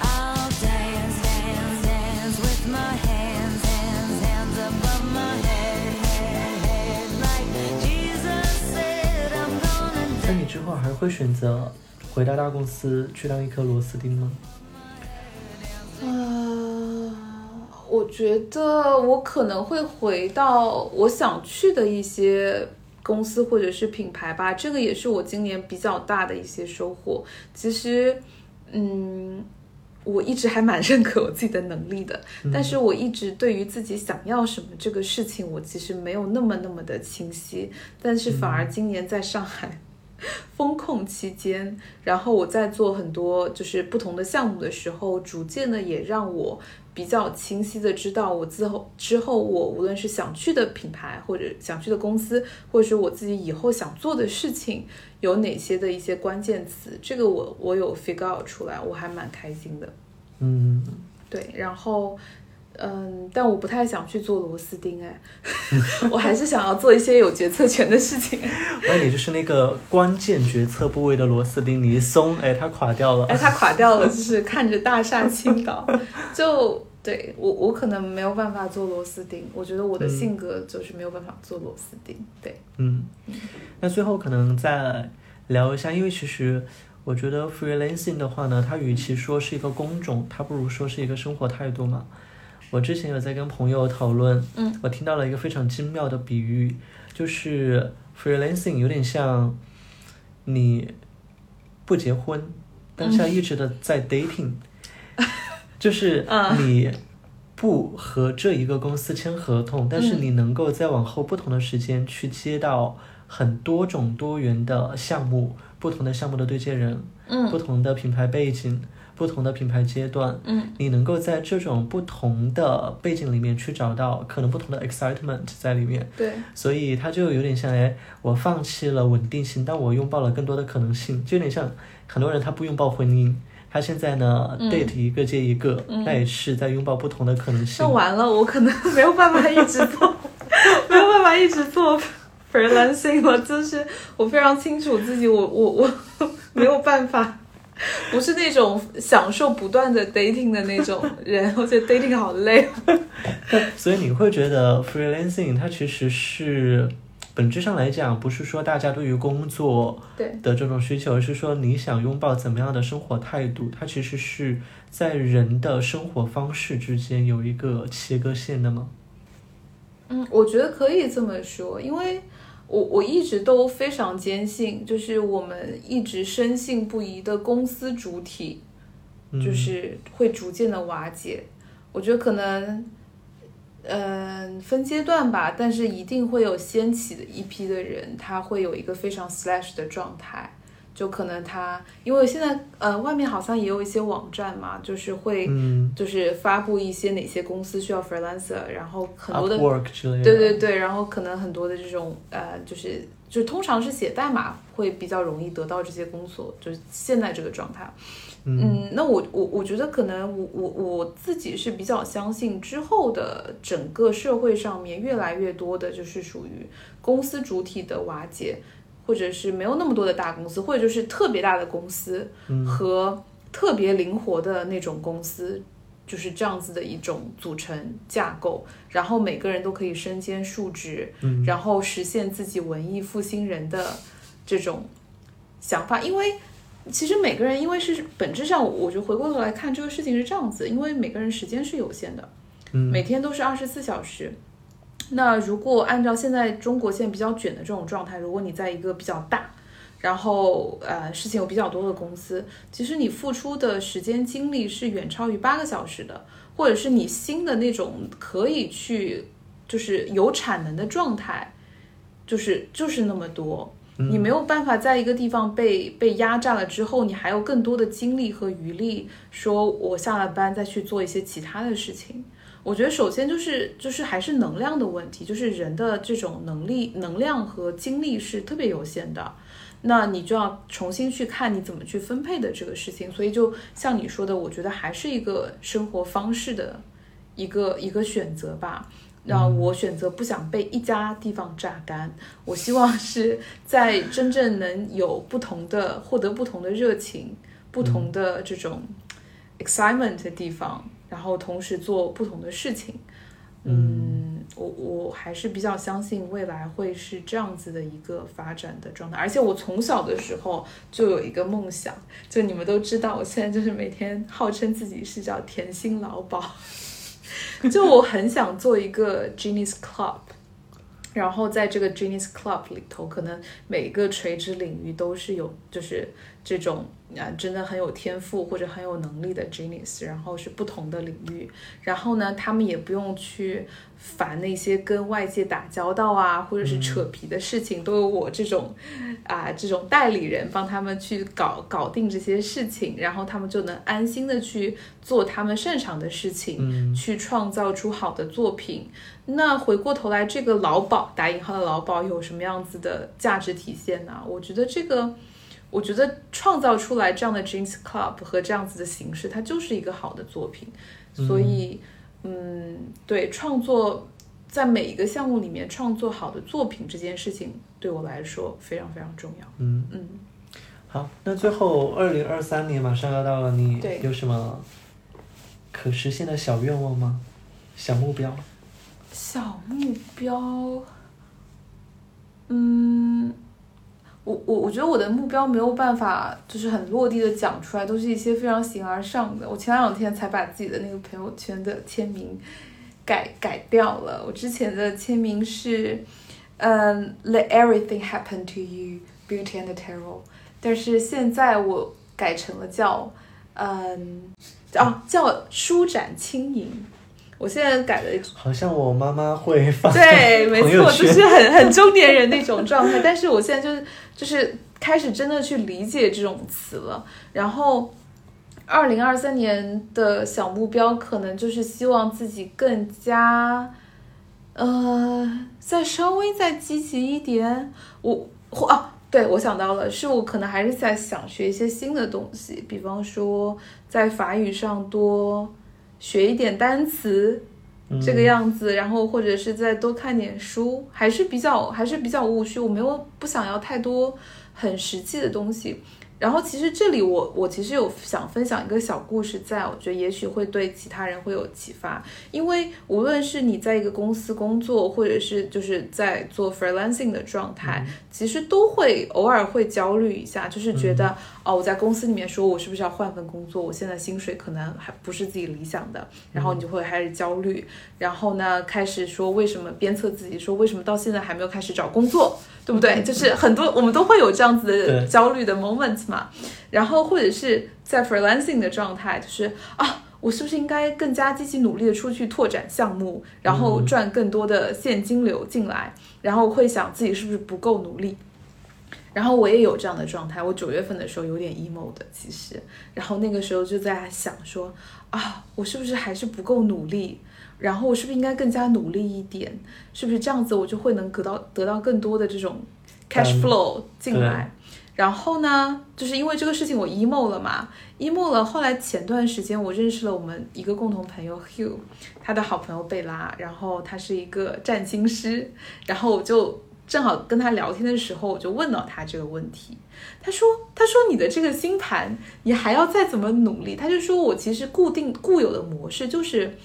I'll dance, dance, dance with my hands, hands, hands above my head, head, head, like Jesus said, I'm gonna dance. 那你之后还会选择回到大公司去当一颗螺丝钉吗？呃，我觉得我可能会回到我想去的一些公司或者是品牌吧，这个也是我今年比较大的一些收获。其实，嗯，我一直还蛮认可我自己的能力的，但是我一直对于自己想要什么这个事情，我其实没有那么那么的清晰，但是反而今年在上海。风控期间，然后我在做很多就是不同的项目的时候，逐渐的也让我比较清晰的知道我之后之后我无论是想去的品牌，或者想去的公司，或者是我自己以后想做的事情，有哪些的一些关键词，这个我我有 figure out 出来，我还蛮开心的。嗯，对，然后。嗯，但我不太想去做螺丝钉，哎，我还是想要做一些有决策权的事情。那你就是那个关键决策部位的螺丝钉，你一松，哎，它垮掉了。哎，它垮掉了，就是看着大厦倾倒，就对我我可能没有办法做螺丝钉，我觉得我的性格就是没有办法做螺丝钉，对，嗯，那最后可能再聊一下，因为其实我觉得 freelancing 的话呢，它与其说是一个工种，它不如说是一个生活态度嘛。我之前有在跟朋友讨论，嗯，我听到了一个非常精妙的比喻，就是 freelancing 有点像你不结婚，但是一直的在 dating，、就是嗯。你不和这一个公司签合同，但是你能够在往后不同的时间去接到很多种多元的项目，不同的项目的对接人，嗯。不同的品牌背景，不同的品牌阶段，嗯。你能够在这种不同的背景里面去找到可能不同的 excitement 在里面，对，所以它就有点像，哎，我放弃了稳定性，但我拥抱了更多的可能性，就有点像很多人他不拥抱婚姻，他现在呢、嗯 date 一个接一个，那也是在拥抱不同的可能性那。完了，我可能没有办法一直做，没有办法一直做 freelancing 了，就是我非常清楚自己，我我我 没有办法。不是那种享受不断的 dating 的那种人，我觉得 dating 好累。所以你会觉得 freelancing 它其实是本质上来讲，不是说大家对于工作对，的这种需求，而是说你想拥抱怎么样的生活态度，它其实是在人的生活方式之间有一个切割线的吗？嗯，我觉得可以这么说，因为我我一直都非常坚信，就是我们一直深信不疑的公司主体嗯就是会逐渐的瓦解。我觉得可能，嗯、分阶段吧，但是一定会有掀起的一批的人，他会有一个非常 slash 的状态。就可能他，因为现在呃，外面好像也有一些网站嘛，就是会嗯就是发布一些哪些公司需要 freelancer，然后很多的，Upwork 之类的。对对对，然后可能很多的这种呃，就是就通常是写代码会比较容易得到这些工作，就是现在这个状态。嗯，那我我我觉得可能我我我自己是比较相信之后的整个社会上面越来越多的就是属于公司主体的瓦解，或者是没有那么多的大公司，或者就是特别大的公司和特别灵活的那种公司，就是这样子的一种组成架构，然后每个人都可以身兼数职，然后实现自己文艺复兴人的这种想法，因为。其实每个人，因为是本质上，我就回过头来看这个事情是这样子，因为每个人时间是有限的，每天都是二十四小时。那如果按照现在中国现在比较卷的这种状态，如果你在一个比较大，然后呃事情有比较多的公司，其实你付出的时间精力是远超于八个小时的，或者是你新的那种可以去就是有产能的状态，就是就是那么多。你没有办法在一个地方被被压榨了之后，你还有更多的精力和余力，说我下了班再去做一些其他的事情。我觉得首先就是就是还是能量的问题，就是人的这种能力、能量和精力是特别有限的，那你就要重新去看你怎么去分配的这个事情。所以就像你说的，我觉得还是一个生活方式的一个一个选择吧。让我选择不想被一家地方榨干，我希望是在真正能有不同的获得不同的热情、不同的这种 excitement 的地方，然后同时做不同的事情。嗯，我我还是比较相信未来会是这样子的一个发展的状态，而且我从小的时候就有一个梦想，就你们都知道，我现在就是每天号称自己是叫甜心老鸨。就我很想做一个 Genius Club，然后在这个 Genius Club 里头，可能每个垂直领域都是有，就是这种啊，真的很有天赋或者很有能力的 Genius，然后是不同的领域，然后呢，他们也不用去烦那些跟外界打交道啊，或者是扯皮的事情，都有我这种啊这种代理人帮他们去搞搞定这些事情，然后他们就能安心的去做他们擅长的事情，去创造出好的作品。那回过头来，这个劳保打引号的劳保有什么样子的价值体现呢？我觉得这个，我觉得创造出来这样的 Jeans Club 和这样子的形式，它就是一个好的作品。所以，嗯，对，创作在每一个项目里面创作好的作品这件事情，对我来说非常非常重要。嗯嗯，好，那最后二零二三年马上要到了，你对有什么可实现的小愿望吗？小目标？小目标，嗯，我我我觉得我的目标没有办法就是很落地的讲出来，都是一些非常形而上的。我前两天才把自己的那个朋友圈的签名改改掉了，我之前的签名是，嗯，Let everything happen to you, beauty and terror，但是现在我改成了叫，嗯，啊叫舒展轻盈。我现在改的好像我妈妈会发对，没错，就是很很中年人那种状态。但是我现在就是就是开始真的去理解这种词了。然后，二零二三年的小目标可能就是希望自己更加，呃，再稍微再积极一点。我或啊，对我想到了，是我可能还是在想学一些新的东西，比方说在法语上多学一点单词。这个样子，然后或者是再多看点书，还是比较还是比较务虚，我没有不想要太多很实际的东西。然后其实这里我我其实有想分享一个小故事在，我觉得也许会对其他人会有启发。因为无论是你在一个公司工作，或者是就是在做 freelancing 的状态，其实都会偶尔会焦虑一下，就是觉得、哦，我在公司里面说我是不是要换份工作，我现在薪水可能还不是自己理想的，然后你就会开始焦虑，然后呢开始说为什么鞭策自己说为什么到现在还没有开始找工作，对不对？就是很多我们都会有这样子的焦虑的 moment。Freelance 嘛，然后或者是在 freelancing 的状态，就是啊，我是不是应该更加积极努力的出去拓展项目，然后赚更多的现金流进来，然后会想自己是不是不够努力。然后我也有这样的状态，我九月份的时候有点 emo 的，其实，然后那个时候就在想说，啊，我是不是还是不够努力？然后我是不是应该更加努力一点？是不是这样子我就会能得到得到更多的这种 cash flow 进来？然后呢，就是因为这个事情我 emo 了嘛，emo 了。后来前段时间我认识了我们一个共同朋友 Hugh，他的好朋友贝拉，然后他是一个占星师，然后我就。正好跟他聊天的时候，我就问到他这个问题。他说：“他说你的这个星盘，你还要再怎么努力？”他就说我其实固定固有的模式就是，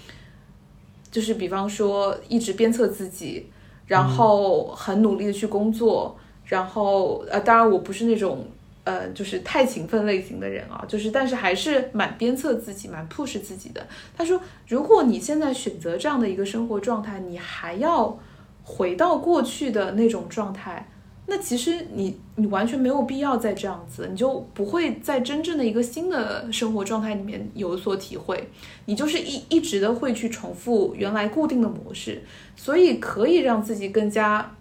就是比方说一直鞭策自己，然后很努力的去工作，然后呃，当然我不是那种呃就是太勤奋类型的人啊，就是但是还是蛮鞭策自己，蛮 push 自己的。他说，如果你现在选择这样的一个生活状态，你还要。回到过去的那种状态，那其实你你完全没有必要再这样子，你就不会在真正的一个新的生活状态里面有所体会，你就是一一直的会去重复原来固定的模式，所以可以让自己更加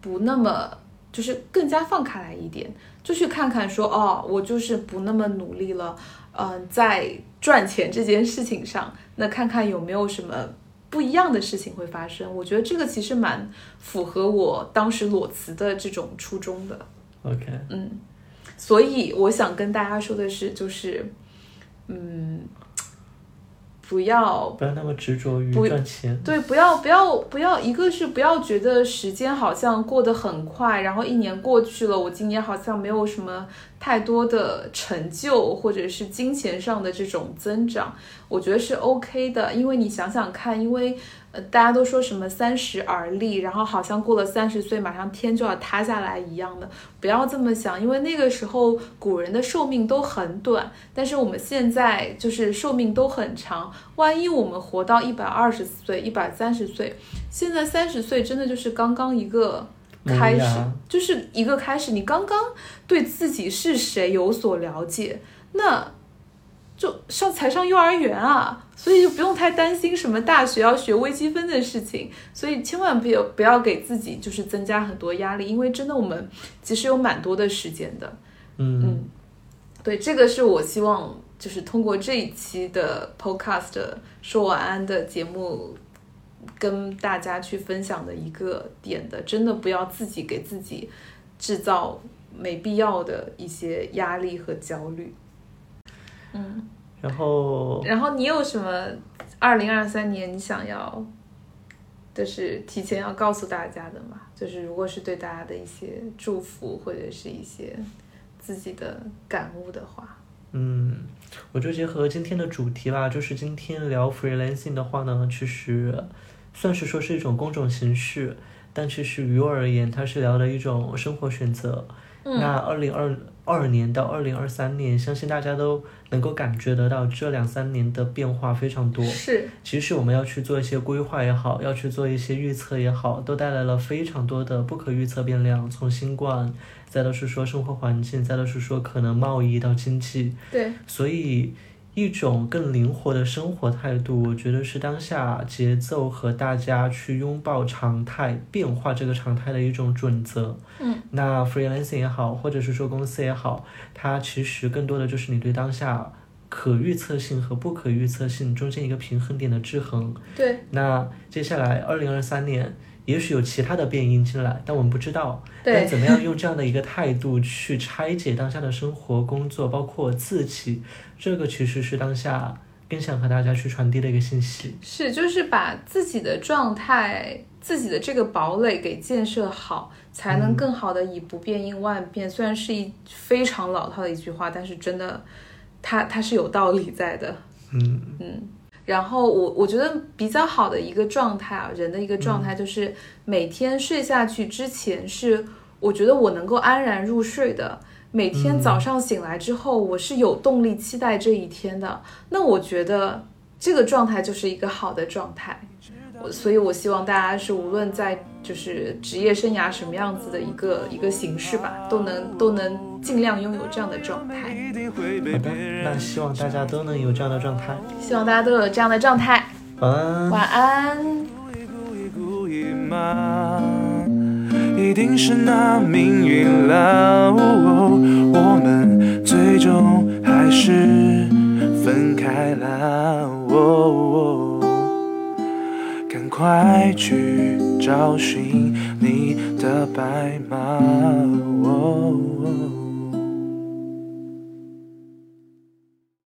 不那么就是更加放开来一点，就去看看说哦，我就是不那么努力了，嗯，在赚钱这件事情上，那看看有没有什么。不一样的事情会发生，我觉得这个其实蛮符合我当时裸辞的这种初衷的。OK，嗯，所以我想跟大家说的是，就是，嗯。不要不要那么执着于赚钱，对，不要不要不要，一个是不要觉得时间好像过得很快，然后一年过去了，我今年好像没有什么太多的成就，或者是金钱上的这种增长，我觉得是 OK 的，因为你想想看，因为。呃，大家都说什么三十而立，然后好像过了三十岁，马上天就要塌下来一样的，不要这么想，因为那个时候古人的寿命都很短，但是我们现在就是寿命都很长。万一我们活到一百二十岁、一百三十岁，现在三十岁真的就是刚刚一个开始，就是一个开始，你刚刚对自己是谁有所了解，那。就上才上幼儿园啊，所以就不用太担心什么大学要学微积分的事情，所以千万不要不要给自己就是增加很多压力，因为真的我们其实有蛮多的时间的。嗯嗯，对，这个是我希望就是通过这一期的 Podcast 说晚安的节目跟大家去分享的一个点的，真的不要自己给自己制造没必要的一些压力和焦虑。嗯，然后，然后你有什么二零二三年你想要，就是提前要告诉大家的吗？就是如果是对大家的一些祝福或者是一些自己的感悟的话，嗯，我就结合今天的主题吧，就是今天聊 freelancing 的话呢，其实算是说是一种工种形式，但其实于我而言，它是聊的一种生活选择。那二零二二年到二零二三年，相信大家都能够感觉得到这两三年的变化非常多。是，其实我们要去做一些规划也好，要去做一些预测也好，都带来了非常多的不可预测变量。从新冠，再都是说生活环境，再都是说可能贸易到经济。对，所以。一种更灵活的生活态度，我觉得是当下节奏和大家去拥抱常态变化这个常态的一种准则。嗯，那 freelancing 也好，或者是说公司也好，它其实更多的就是你对当下可预测性和不可预测性中间一个平衡点的制衡。对。那接下来二零二三年。也许有其他的变因进来，但我们不知道。对，怎么样用这样的一个态度去拆解当下的生活、工作，包括自己，这个其实是当下更想和大家去传递的一个信息。是，就是把自己的状态、自己的这个堡垒给建设好，才能更好的以不变应万变。虽然是一非常老套的一句话，但是真的，它它是有道理在的。嗯嗯。然后我我觉得比较好的一个状态啊，人的一个状态就是每天睡下去之前是我觉得我能够安然入睡的，每天早上醒来之后我是有动力期待这一天的。那我觉得这个状态就是一个好的状态。所以我希望大家是无论在就是职业生涯什么样子的一个一个形式吧，都能都能尽量拥有这样的状态。好的，那希望大家都能有这样的状态。希望大家都有这样的状态。晚安。晚安。一定是那命运了，我们最终还是分开了。快去找寻你的白马。